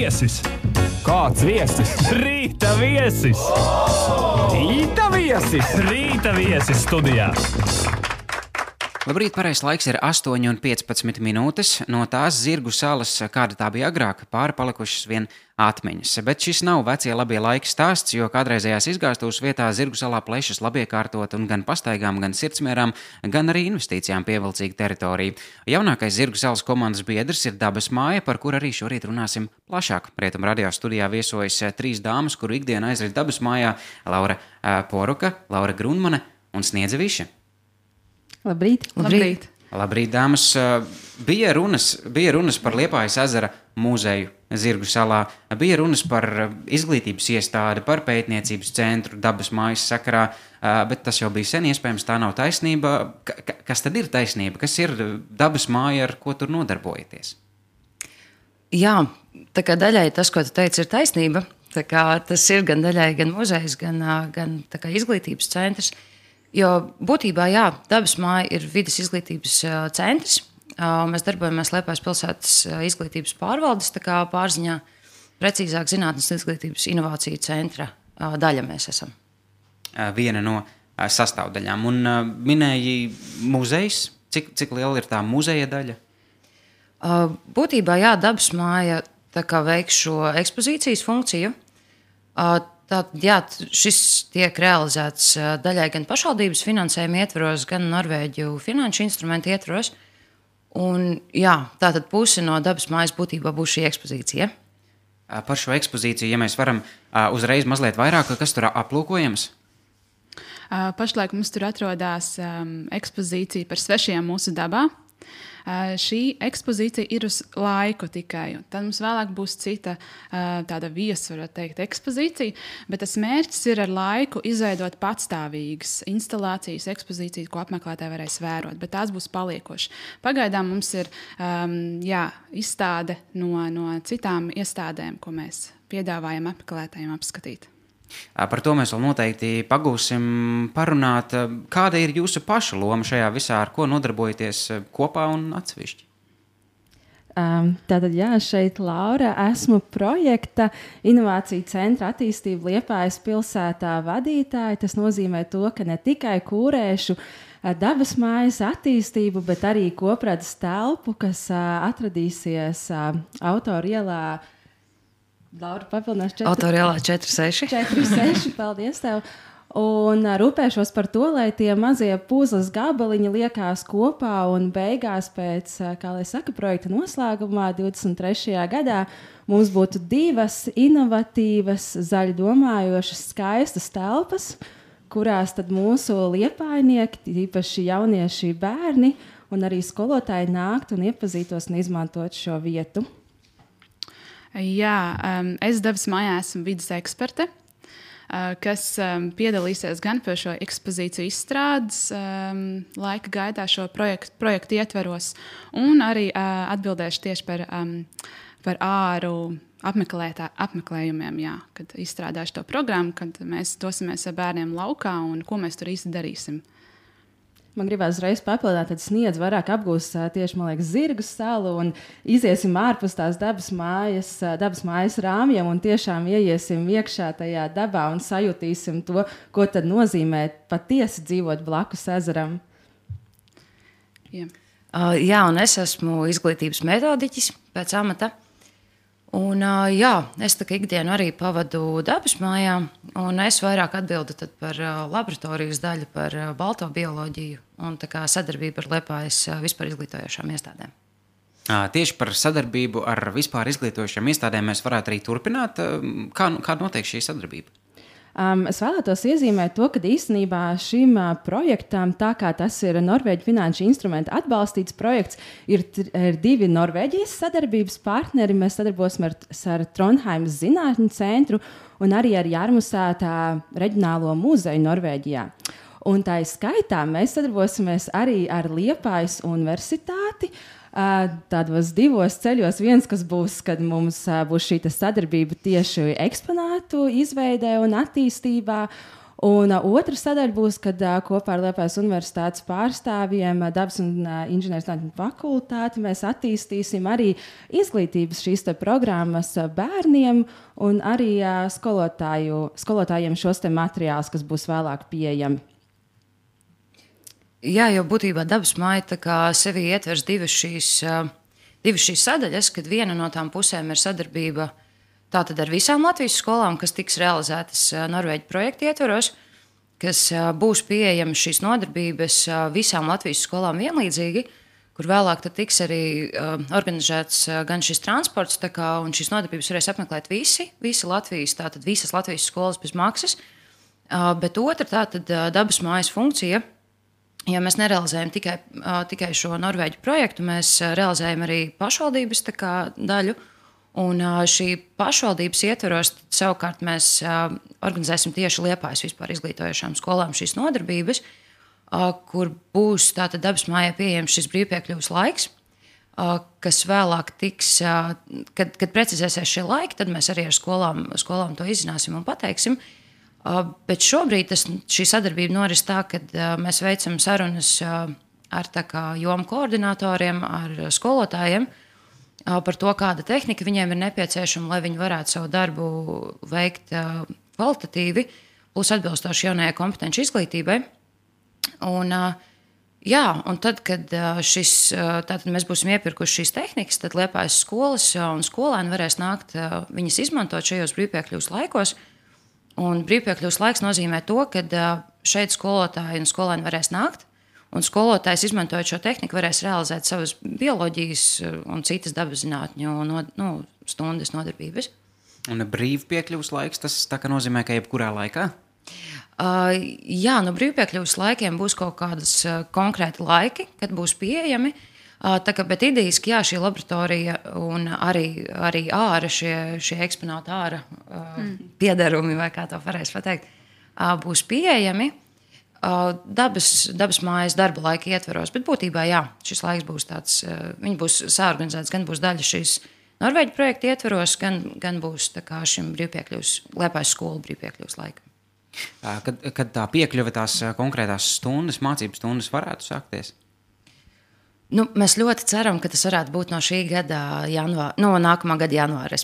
viesis! Kāds viesis? Rīta viesis! Rīta viesis! Rīta viesis studijā! Labrīt, pareizais laiks ir 8,15 minūtes. No tās zirgu salas, kāda tā bija agrāk, pārpalikušas vien atmiņas. Bet šis nav vecie labie laika stāsts, jo kādreizējās izgāstuves vietā zirgu salā plešas labiekārtot un gan pastaigām, gan sirdsmērām, gan arī investīcijām pievilcīga teritorija. Jaunākais zirgu salas komandas biedrs ir dabas māja, par kur arī šorīt runāsim plašāk. Rietum radio studijā viesojas trīs dāmas, kuru ikdiena aizrit dabas mājā - Laura Poruka, Laura Grunmane un Sniedze Viša. Labrīt! Labrīt. Labrīt, dāmas! Bija runas, bija runas par Liepājas ezera muzeju Zirgu salā, bija runas par izglītības iestādi, par pētniecības centru dabas mājas sakarā, bet tas jau bija sen iespējams, tā nav taisnība. Kas tad ir taisnība? Kas ir dabas māja, ar ko tur nodarbojaties? Jā, tā kā daļai tas, ko tu teici, ir taisnība. Tas ir gan daļai gan muzejs, gan, gan izglītības centrs. Uh, Jo būtībā jā, dabas māja ir vidas izglītības centrs. Mēs darbojamies Liepājas pilsētas izglītības pārvaldes pārziņā, precīzāk zinātnes izglītības inovāciju centra daļa mēs esam. Viena no sastāvdaļām. Un minēji muzejs. Cik, cik liela ir tā muzeja daļa? Būtībā jā, dabas māja veiks šo ekspozīcijas funkciju. Tātad, jā, šis tiek realizēts daļai gan pašvaldības finansējuma ietvaros, gan Norvēģiju finanšu instrumentu ietvaros. Un, jā, tātad puse no dabas mājas būtībā būs šī ekspozīcija. Par šo ekspozīciju, ja mēs varam uzreiz mazliet vairāk, kas tur aplūkojams? Pašlaik mums tur atrodas um, ekspozīcija par svešiem mūsu dabā. Šī ekspozīcija ir uz laiku tikai. Tad mums vēlāk būs cita tāda viesura teikt, ekspozīcija, bet tas mērķis ir ar laiku izveidot patstāvīgas instalācijas, ekspozīcijas, ko apmeklētāji varēs vērot, bet tās būs paliekošas. Pagaidām mums ir um, jā, izstāde no, no citām iestādēm, ko mēs piedāvājam apmeklētājiem apskatīt. Par to mēs vēl noteikti pagūsim parunāt. Kāda ir jūsu paša loma šajā visā, ar ko nodarbojaties kopā un atsevišķi? Um, tātad, jā, šeit Laura, esmu projekta Innovāciju centra attīstība Liepājas pilsētā vadītāja. Tas nozīmē to, ka ne tikai kūrēšu dabas mājas attīstību, bet arī kopradzes telpu, kas uh, atradīsies uh, autora ielā Laura papildinās 4. Autoriālā 4-6. 4-6, paldies tev. Un rūpēšos par to, lai tie mazie puzles gabaliņi liekās kopā un beigās, pēc, kā lai saka, projekta noslēgumā, 23. gadā, mums būtu divas inovatīvas, zaļi domājošas, skaistas telpas, kurās mūsu liepainieki, īpaši jaunieši bērni un arī skolotāji nāktu un iepazītos un izmantot šo vietu. Jā, um, es dabas mājā esmu vidas eksperte, uh, kas um, piedalīsies gan pie šo ekspozīciju izstrādes um, laika gaitā, šo projektu, projektu ietveros, un arī uh, atbildēšu tieši par, um, par āru apmeklējumiem, jā, kad izstrādāšu to programmu, kad mēs dosimies ar bērniem laukā un ko mēs tur īsti darīsim. Uh, Man gribās uzreiz papildināt, tad sniedz vairāk apgūs tieši liekas, zirgu salu un iziesim ārpus tās dabas mājas, dabas mājas rāmjiem un tiešām ieiesim iekšā tajā dabā un sajutīsim to, ko tad nozīmē patiesi dzīvot blakus ezeram. Jā. Uh, jā, un es esmu izglītības metodiķis pēc amata. Un, jā, es tā kā ikdienu arī pavadu dabas mājā, un es vairāk atbildu par laboratorijas daļu, par balto bioloģiju un sadarbību ar Liepājas vispār izglītojošām iestādēm. Tieši par sadarbību ar vispār izglītojošām iestādēm mēs varētu arī turpināt. Kā, kā notiek šī sadarbība? Um, es vēlētos iezīmēt to, ka īstenībā šim uh, projektam, tā kā tas ir Norvēģijas finanšu instrumenta atbalstīts projekts, ir, ir divi Norvēģijas sadarbības partneri. Mēs sadarbosimies ar, ar Trondheimas Zinātņu centru un arī ar Jārmusētā reģionālo muzeju Norvēģijā. Un tā izskaitā mēs sadarbosimies arī ar Liepājas universitāti. Uh, tādos divos ceļos. Viens, kas būs, kad mums būs šī sadarbība tieši eksponātu izveidē un attīstībā. Un uh, otra sadaļa būs, kad uh, kopā ar Liepājas Universitātes pārstāvjiem, uh, dabas un uh, inženierzinātņu fakultāti mēs attīstīsim arī izglītības šīs programmas uh, bērniem un arī uh, skolotāju, skolotājiem šos materiālus, kas būs vēlāk pieejami. Jā, jo būtībā dabas māja sevi ietvers divas šīs, divas šīs sadaļas, kad viena no tām pusēm ir sadarbība ar Tātad ar visām Latvijas skolām, kas tiks realizētas Norvēģijas projekta ietvaros, kas būs pieejamas šīs nodarbības visām Latvijas skolām vienlīdzīgi, kur vēlāk tiks arī organizēts gan šis transports, kā, un šīs nodarbības varēs apmeklēt visi, visi Latvijas, tātad visas Latvijas skolas bez maksas. Bet otra tātad dabas mājas funkcija. Ja mēs nerealizējam tikai, tikai šo Norvēģiju projektu, mēs realizējam arī pašvaldības kā, daļu. Uh, Un šī pašvaldības ietvaros savukārt mēs organizēsim tieši Liepājas vispār izglītojošām skolām šīs nodarbības, kur būs tātad dabas mājā pieejams šis brīvpiekļuvs laiks, kas vēlāk tiks, kad, kad precizēsies šie laiki, tad mēs arī ar skolām, skolām to izzināsim un pateiksim. Bet šobrīd tas, šī sadarbība noris tā, ka mēs veicam sarunas ar jomu koordinatoriem, ar skolotājiem par to, kāda tehnika viņiem ir nepieciešama, lai viņi varētu savu darbu veikt kvalitatīvi, plus atbilstoši jaunajai kompetenci izglītībai. Un, jā, un tad, kad šis, mēs būsim iepirkuši šīs tehnikas, tad Liepājas skolas un skolēni varēs nākt, viņas izmantot šajos brīvpiekļuvas laikos. Un brīvpiekļuvas laiks nozīmē to, ka šeit skolotāji un skolēni varēs nākt, Un skolotājs, izmantojot šo tehniku, varēs realizēt savas bioloģijas un citas dabas zinātņu no, nu, stundas nodarbības. Un brīvpiekļuvas laiks tas nozīmē, ka jebkurā laikā? Uh, jā, no brīvpiekļuvas laikiem būs kaut kādas konkrēti laiki, kad būs pieejami. Uh, tā kā, bet idejiski, jā, šī laboratorija un arī, arī ārā šie, šie eksponāti ārā uh, mm. piedarumi, vai kā to varēs pateikt, uh, būs pieejami. Dabas, dabas mājas darba laika ietveros. Bet būtībā jā, šis laiks būs tāds, viņi būs sāorganizēts, gan būs daļa šīs Norvēģijas projekta ietveros, gan, gan būs šim brīvpiekļuvs, Liepājas skolu brīvpiekļuvs laikam. Kad, kad tā piekļuve tās konkrētās stundas, mācību stundas varētu sākties? Nu, mēs ļoti ceram, ka tas varētu būt no šī gada janvāra, no nākamā gada janvāra.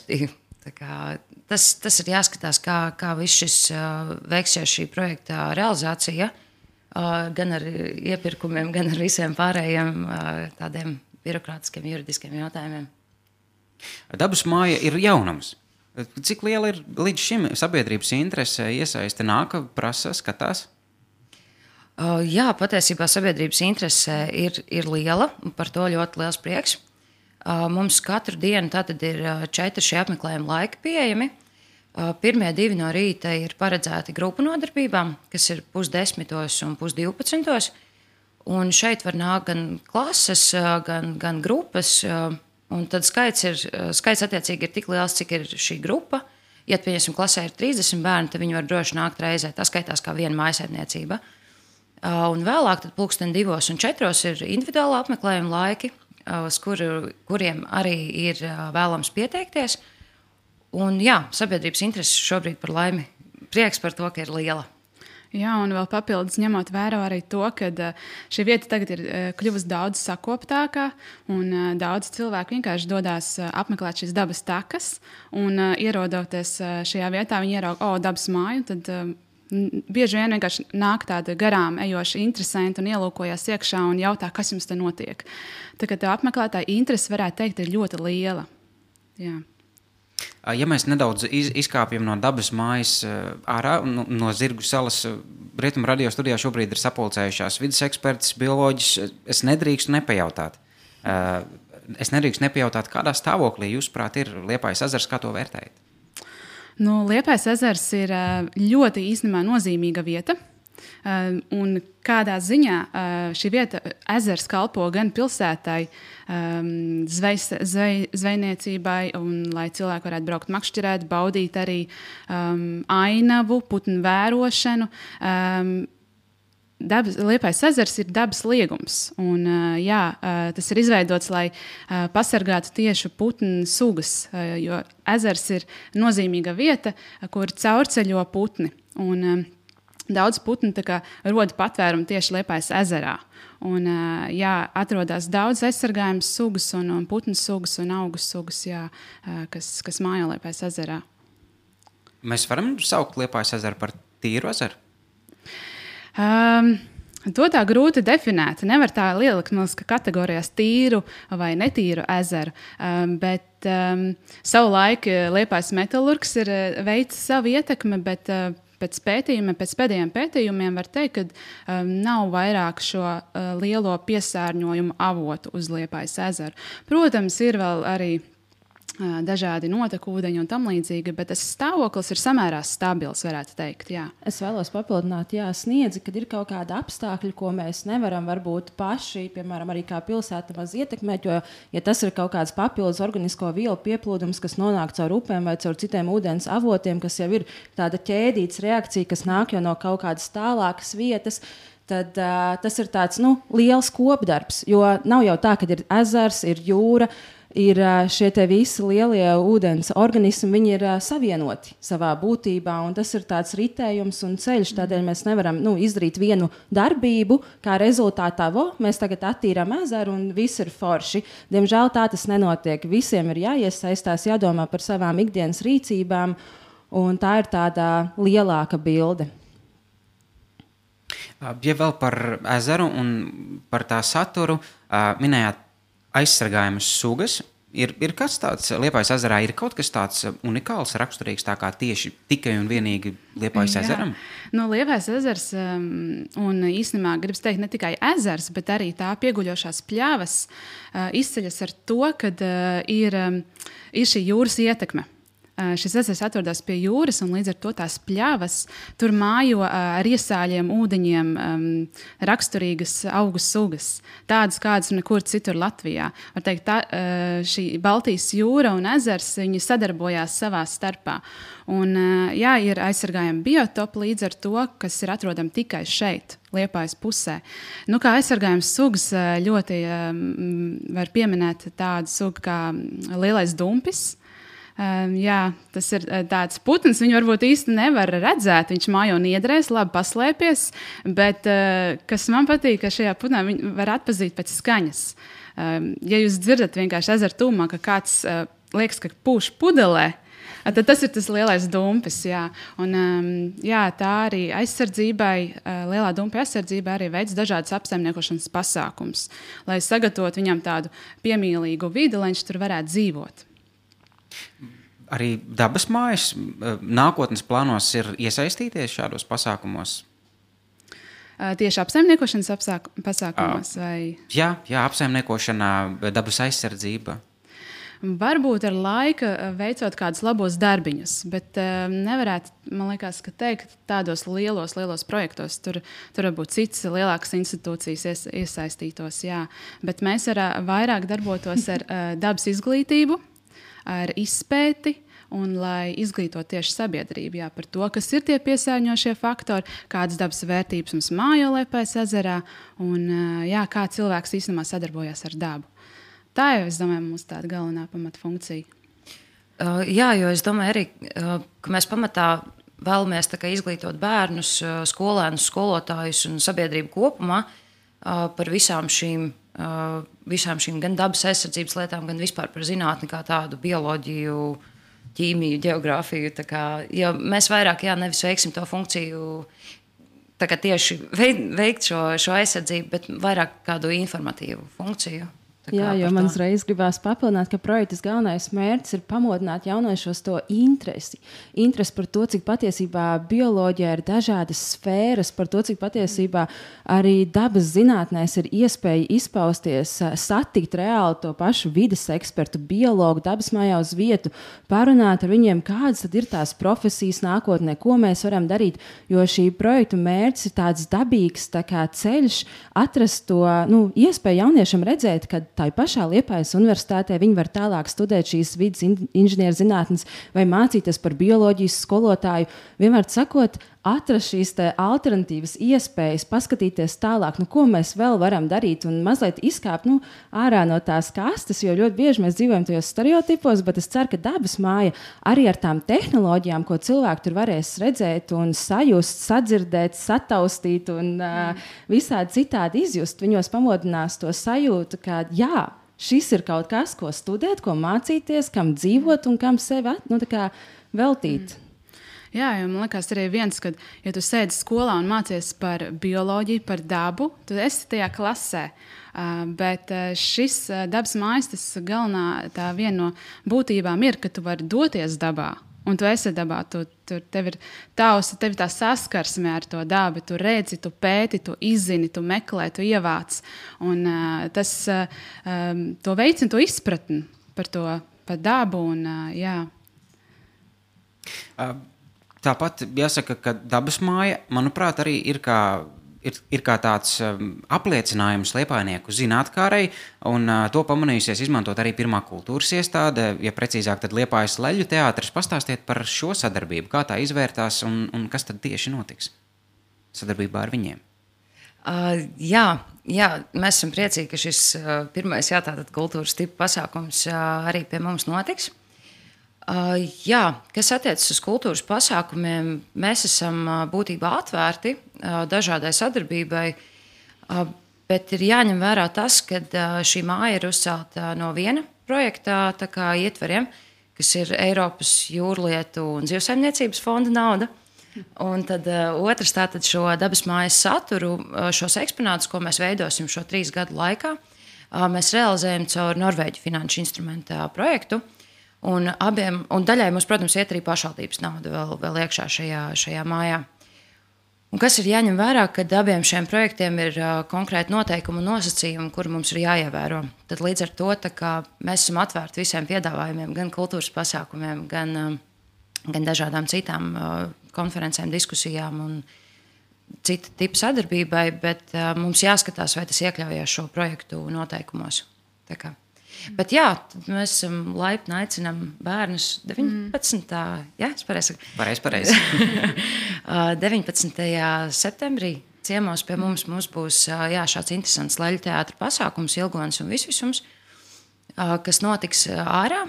Tas, tas ir jāskatās, kā, kā viss šis uh, veiksies šī projekta realizācija. Uh, gan ar iepirkumiem, gan ar visiem pārējiem tādiem birokrātiskiem, juridiskiem jautājumiem. Dabas māja ir jaunums. Cik liela ir līdz šim sabiedrības interese, iesaiste nāk, prasa, skatās? Uh, jā, patiesībā sabiedrības interese ir, ir liela, par to ļoti liels prieks. Uh, mums katru dienu ir četri šie apmeklējuma laiki pieejami. Uh, Pirmie divi no rīta ir paredzēti grupu nodarbībām, kas ir pusdesmitos un pusdivpadsmitos. Un šeit var nākt gan klases, gan, gan grupas. Un tad skaits, ir, skaits attiecīgi ir tik liels, cik ir šī grupa. Ja, piemēram, klasē ir 30 bērni, tad viņi var droši nākt reizē. Tas skaitās kā viena mājsaimniecība. Un vēlāk, tad pulksten divos un četros ir individuāla apmeklējuma laiki, uz kur, kuriem arī ir vēlams pieteikties. Uh, Un jā, sabiedrības interese šobrīd par laimi. Prieks par to, ka ir liela. Jā, un vēl papildus ņemot vērā arī to, ka šī vieta tagad ir kļuvusi daudz sakoptākā, un daudz cilvēku vienkārši dodas apmeklēt šīs dabas takas. Un, ierodoties šajā vietā, viņi ieraudzīja, oh, dabas māju. Tad, Bieži vien vienkārši nāk tāda garām ejoša interesanta un ielūkojas iekšā un jautā, kas jums te notiek. Tā kā tā apmeklētāja interese, varētu teikt, ir ļoti liela. Jā. Ja mēs nedaudz iz, izkāpjam no dabas mājas ārā, no, no Zirgu salas, Rietumu radio studijā šobrīd ir sapulcējušās vidas eksperts, bioloģis. Es nedrīkstu nepajautāt. Es nedrīkstu nepajautāt, kādā stāvoklī, jūsuprāt, ir Liepājas ezers, kā to vērtējat? Nu, Liepājas ezers ir ļoti īstenībā nozīmīga vieta. Un kādā ziņā šī vieta, ezers, kalpo gan pilsētai, zvejs, zvej, zvejniecībai, un lai cilvēki varētu braukt makšķerēt, baudīt arī um, ainavu, putnu vērošanu. Um, Dabas, Liepais ezers ir dabas liegums. Un, jā, tas ir izveidots, lai pasargātu tieši putnu sugas, jo ezers ir nozīmīga vieta, kur caurceļo putni. Un, daudz putnu rod patvērumu tieši Liepājas ezerā. Un, jā, atrodas daudz aizsargājumas sugas, un, un putnu sugas un augu sugas, jā, kas, kas mājo Liepājas ezerā. Mēs varam saukt Liepājas ezeru par tīru ezeru? Um, To tā grūti definēt. Nevar tā ielikt mūsu kategorijās tīru vai netīru ezeru. Um, bet um, savu laiku Liepais metālurgs ir veicis savu ietekmi, bet uh, pēc pētījumiem, pēc pēdējiem pētījumiem var teikt, ka um, nav vairāk šo uh, lielo piesārņojumu avotu uz Liepājas ezeru. Protams, ir vēl arī dažādi notekūdeņi un tam līdzīgi, bet tas stāvoklis ir samērā stabils, varētu teikt. Jā. Es vēlos papildināt, jā, sniedzi, kad ir kaut kāda apstākļa, ko mēs nevaram varbūt paši, piemēram, arī kā pilsēta maz ietekmēt, jo, ja tas ir kaut kāds papildus organisko vielu pieplūdums, kas nonāk caur upēm vai caur citiem ūdens avotiem, kas jau ir tāda ķēdītas reakcija, kas nāk jau no kaut kādas tālākas vietas, tad uh, tas ir tāds nu, liels kopdarbs. Jo nav jau tā, ka ir ezers, ir jūra, ir šie visi lielie ūdens organismi, viņi ir savienoti savā būtībā, un tas ir tāds ritējums un ceļš. Tādēļ mēs nevaram nu, izdarīt vienu darbību, kā rezultātā vo, mēs tagad attīrām ezeru un viss ir forši. Diemžēl tā tas nenotiek. Visiem ir jāiesaistās, jādomā par savām ikdienas rīcībām, un tā ir tāda lielāka bilde. Ja vēl par ezeru un par tā saturu minējāt aizsargājamas sugas. Ir, ir kas tāds Liepājas ezerā, ir kaut kas tāds unikāls, raksturīgs tā kā tieši tikai un vienīgi Liepājas Jā. ezeram? No nu, Liepājas ezers, um, un īstenībā gribas teikt ne tikai ezers, bet arī tā pieguļošās pļavas uh, izceļas ar to, ka uh, ir, um, ir šī jūras ietekme. Šis ezers atrodas pie jūras, un līdz ar to tās pļavas tur mājo ar iesāļiem ūdeņiem um, raksturīgas augu sugas, tādas kādas nekur citur Latvijā. Var teikt, tā, šī Baltijas jūra un ezers sadarbojās savā starpā. Un, jā, ir aizsargājami biotopi līdz ar to, kas ir atrodami tikai šeit, Liepājas pusē. Nu, kā aizsargājums sugas ļoti um, var pieminēt tādu sugu kā lielais dumpis. Um, jā, tas ir eh, tāds putns. Viņu varbūt īsti nevar redzēt. Viņš mājo niedrēs, labi paslēpies. Bet uh, kas man patīk, ka šajā putnā viņu var atpazīt pēc skaņas. Um, ja jūs dzirdat vienkārši ezera tūmā, ka kāds uh, liekas, ka pūš pudelē, tad tas ir tas lielais dumpis. Jā. Un, um, jā, tā arī aizsardzībai, uh, lielā dumpa aizsardzībai arī veids dažādas apsaimniekošanas pasākums, lai sagatavotu viņam tādu piemīlīgu vidi, lai viņš tur varētu dzīvot arī dabas mājas nākotnes plānos ir iesaistīties šādos pasākumos? Tieši apsaimniekošanas pasākumos? Vai? Jā, jā, apsaimniekošanā, dabas aizsardzība. Varbūt ar laika veicot kādus labos darbiņus, bet um, nevarētu, man liekas, ka teikt, tādos lielos, lielos projektos tur, tur varbūt citas lielākas institūcijas ies, iesaistītos. Jā. Bet mēs ar, vairāk darbotos ar uh, dabas izglītību, ar izpēti. Un lai izglītotu tieši sabiedrību jā, par to, kas ir tie piesārņošie faktori, kādas dabas vērtības mums mājo Liepais ezerā un jā, kā cilvēks īstenībā sadarbojas ar dabu. Tā jau, es domāju, mūsu tāda galvenā pamatfunkcija. Uh, jā, jo es domāju arī, uh, mēs pamatā vēlamies izglītot bērnus, uh, skolēnus, skolotājus un sabiedrību kopumā par visām šīm visām šīm gan dabas aizsardzības lietām, gan vispār par zinātni kā tādu, bioloģiju, ķīmiju, geogrāfiju. Kā, jo mēs vairāk, jā, nevis veiksim to funkciju. Tieši veikt šo, šo aizsardzību, bet vairāk kādu informatīvu funkciju. Jā, jo man uzreiz gribās papildināt, ka projekta galvenais mērķis ir pamodināt jauniešos to interesi. Interesi par to, cik patiesībā bioloģijā ir dažādas sfēras, par to, cik patiesībā arī dabas zinātnēs ir iespēja izpausties, satikt reāli to pašu vidas ekspertu, biologu, dabas mājā uz vietu, parunāt ar viņiem, kādas ir tās profesijas nākotnē, ko mēs varam darīt. Jo šī projekta mērķis ir tāds dabīgs tā ceļš, atrast to nu, iespēju jauniešam redzēt, ka tā pašā Liepājas universitātē viņi var tālāk studēt šīs vidas inženierzinātnes vai mācīties par bioloģijas skolotāju. Vienmēr sakot, atrast šīs alternatīvas iespējas, paskatīties tālāk, nu, ko mēs vēl varam darīt un mazliet izkāpt nu, ārā no tās kastes, jo ļoti bieži mēs dzīvojam tajos stereotipos, bet es ceru, ka dabas māja arī ar tām tehnoloģijām, ko cilvēki tur varēs redzēt un sajust, sadzirdēt, sataustīt un uh, visādi citādi izjust, viņos pamodinās to sajūtu, ka jā, šis ir kaut kas, ko studēt, ko mācīties, kam dzīvot un kam sevi nu, veltīt. Mm. Jā, jo man liekas, arī viens, ka, ja tu sēdi skolā un mācies par bioloģiju, par dabu, tad esi tajā klasē. Uh, bet uh, šis uh, dabas mājas, tas galvenā tā viena no būtībām ir, ka tu vari doties dabā. Un tu esi dabā, tu, tu, tev ir tavs, tev ir tā saskarsme ar to dabu. Tu redzi, tu pēti, tu izzini, tu meklē, tu ievāc. Un, uh, tas uh, um, veicina to izpratni par to par dabu. Un, uh, jā. uh. Tāpat jāsaka, ka dabas māja, manuprāt, arī ir kā, ir, ir kā tāds um, apliecinājums liepainieku zinātnē, un uh, to pamanījusies izmantot arī pirmā kultūras iestāde, ja precīzāk, tad Liepājas leļu teātris. Pastāstiet par šo sadarbību, kā tā izvērtās un, un kas tad tieši notiks sadarbībā ar viņiem. Uh, jā, jā, mēs esam priecīgi, ka šis uh, pirmais jā, kultūras tipa pasākums uh, arī pie mums notiks. Uh, jā, kas attiecas uz kultūras pasākumiem, mēs esam būtībā atvērti dažādai sadarbībai, bet ir jāņem vērā tas, ka šī māja ir uzcelta no viena projekta ietveriem, kas ir Eiropas jūrlietu un zivsaimniecības fonda nauda. Un tad uh, otrs, tātad šo dabas mājas saturu, šos eksponātus, ko mēs veidosim šo trīs gadu laikā, uh, mēs realizējam caur Norvēģu finanšu instrumentu projektu. Uh, Un, abiem, un daļai mums, protams, iet arī pašvaldības nauda vēl, vēl iekšā šajā, šajā mājā. Un kas ir jāņem vērā, kad abiem šiem projektiem ir uh, konkrēti noteikumi un nosacījumi, kuri mums ir jāievēro. Tad līdz ar to mēs esam atvērti visiem piedāvājumiem, gan kultūras pasākumiem, gan, uh, gan dažādām citām uh, konferencēm, diskusijām un cita tipa sadarbībai, bet uh, mums jāskatās, vai tas iekļaujas šo projektu noteikumos. Tā kā. Bet jā, mēs esam laipni aicinām bērnus 19. Mm. Jā, es pareizi saku. Pareizi, pareizi. 19. septembrī ciemos pie mums, mums būs jā, šāds interesants leļu teātris pasākums, Ilgons un Visvisums, kas notiks ārā,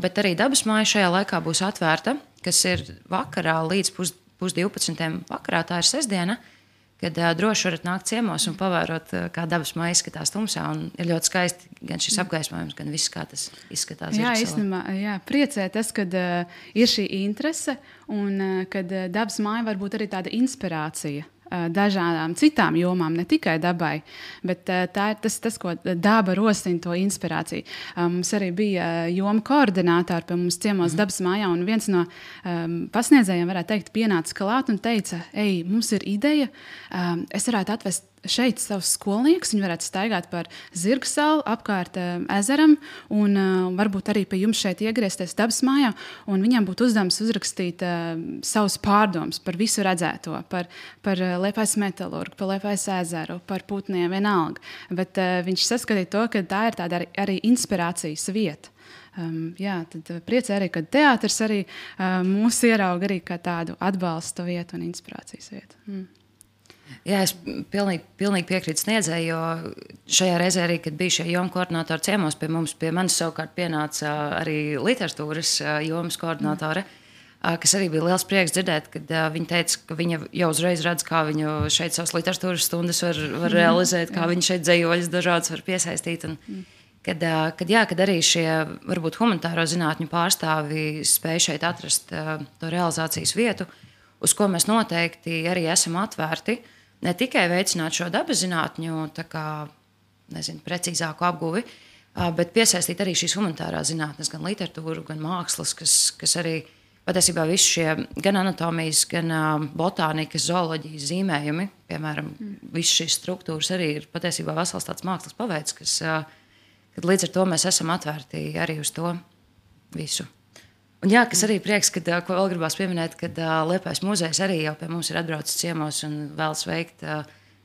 bet arī dabas māja šajā laikā būs atvērta, kas ir vakarā līdz pus, pus 12. vakarā, tā ir sestdiena kad uh, droši varat nākt ciemos un pavērot, uh, kā dabas maisa izskatās tumsā. Ir ļoti skaisti gan šis apgaismojums, gan viss, kā tas izskatās. Jā, īstenībā, jā, priecē tas, ka uh, ir šī interese un uh, kad uh, dabas māja var būt arī tāda inspirācija dažādām citām jomām, ne tikai dabai. Bet tā ir tas, tas ko daba rosina to inspirāciju. Mums arī bija joma koordinātori pie mums ciemos mm. dabas mājā, un viens no um, pasniedzējiem, varētu teikt, pienāca klāt un teica, ej, mums ir ideja, um, es varētu atvest šeit savus skolniekus. Viņi varētu staigāt par zirgu salu apkārt uh, ezeram, un uh, varbūt arī pie jums šeit iegriezties dabas mājā. Viņam būtu uzdevums uzrakstīt uh, savus pārdomus par visu redzēto, par, par Liepais metālurgu, par Liepais ezeru, par putniem, vienalga. Bet uh, viņš saskatīja to, ka tā ir tāda arī, arī inspirācijas vieta. Um, jā, tad priecē arī, ka teātris arī uh, mūs ierauga arī kā tādu atbalsta vietu un inspirācijas vietu. Mm. Jā, es pilnīgi, pilnīgi piekrītu sniedzēju, jo šajā reizē arī, kad bija šie jomu koordinatori ciemos pie mums, pie manis savukārt pienāca arī literatūras jomas koordinatori. Kas arī bija liels prieks dzirdēt, kad viņa teica, ka viņa jau uzreiz redz, kā viņu šeit savas literatūras stundas var, var realizēt, kā viņa šeit dzējoļus dažādas var piesaistīt. Un, kad, uh, kad, jā, kad arī šie varbūt humanitāro zinātņu pārstāvji spēj šeit atrast to realizācijas vietu, uz ko mēs noteikti arī esam atvērti. Uh, ne tikai veicināt šo dabas zinātņu kā, nezinu, precīzāku apguvi, bet piesaistīt arī šīs humanitārās zinātnes, gan literatūru, gan mākslas, kas, kas arī patiesībā visi šie gan anatomijas, gan botānikas, zooloģijas zīmējumi, piemēram, mm. visas šīs struktūras arī ir patiesībā vesels tāds mākslas paveids, kas, līdz ar to mēs esam atvērti arī uz to visu. Un jā, kas arī prieks, ka, ko vēl gribās pieminēt, kad Liepais muzejs arī jau pie mums ir atbraucis ciemos un vēlas veikt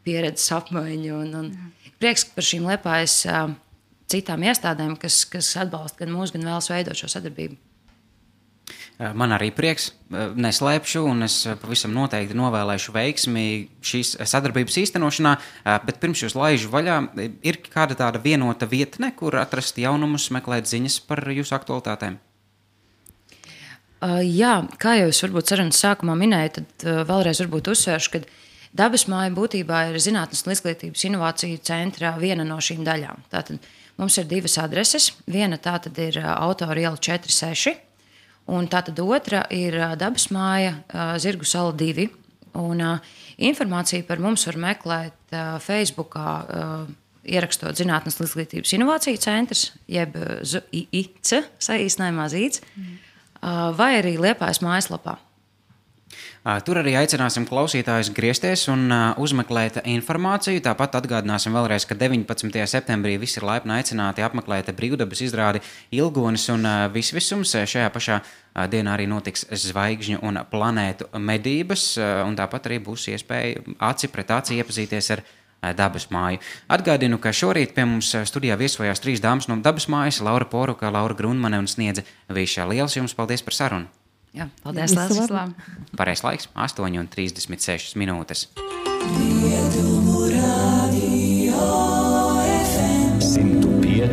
pieredzes apmaiņu. Un, un prieks par šīm Liepais citām iestādēm, kas, kas atbalsta gan mūsu, gan vēlas veidot šo sadarbību. Man arī prieks, neslēpšu, un es pavisam noteikti novēlēšu veiksmi šīs sadarbības īstenošanā. Bet pirms jūs laižu vaļā, ir kāda tāda vienota vietne, kur atrast jaunumus, meklēt ziņas par jūsu aktualitātēm? Jā, kā jau es varbūt sarunas sākumā minēju, tad vēlreiz uzsvēršu, ka dabas māja būtībā ir zinātnes un izglītības inovāciju centrā viena no šīm daļām. Tātad mums ir divas adreses. Viena tā ir autora iela 46, un tā otra ir dabas māja Zirgu sala 2. Un, informāciju par mums var meklēt Facebook, ierakstot Zinātnes izglītības inovāciju centrs, jeb ZIC, saīsinājumā zīts. Mm vai arī Liepājas mājaslapā. Tur arī aicināsim klausītājus griezties un uzmeklēt informāciju. Tāpat atgādināsim vēlreiz, ka 19. septembrī visi ir laipni aicināti apmeklēt brīvdabas izrādi Ilgonis un Visvisums. Šajā pašā dienā arī notiks zvaigžņu un planētu medības, un tāpat arī būs iespēja aci pret aci iepazīties ar dabas māju. Atgādinu, ka šorīt pie mums studijā viesojās trīs dāmas no dabas mājas - Laura Poruka, Laura Grunmane un Sniedze Vīšā. Liels jums paldies par sarunu! Jā, paldies, Lēlis! Pareizais laiks - 8,36 minūtes.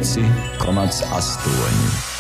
105,8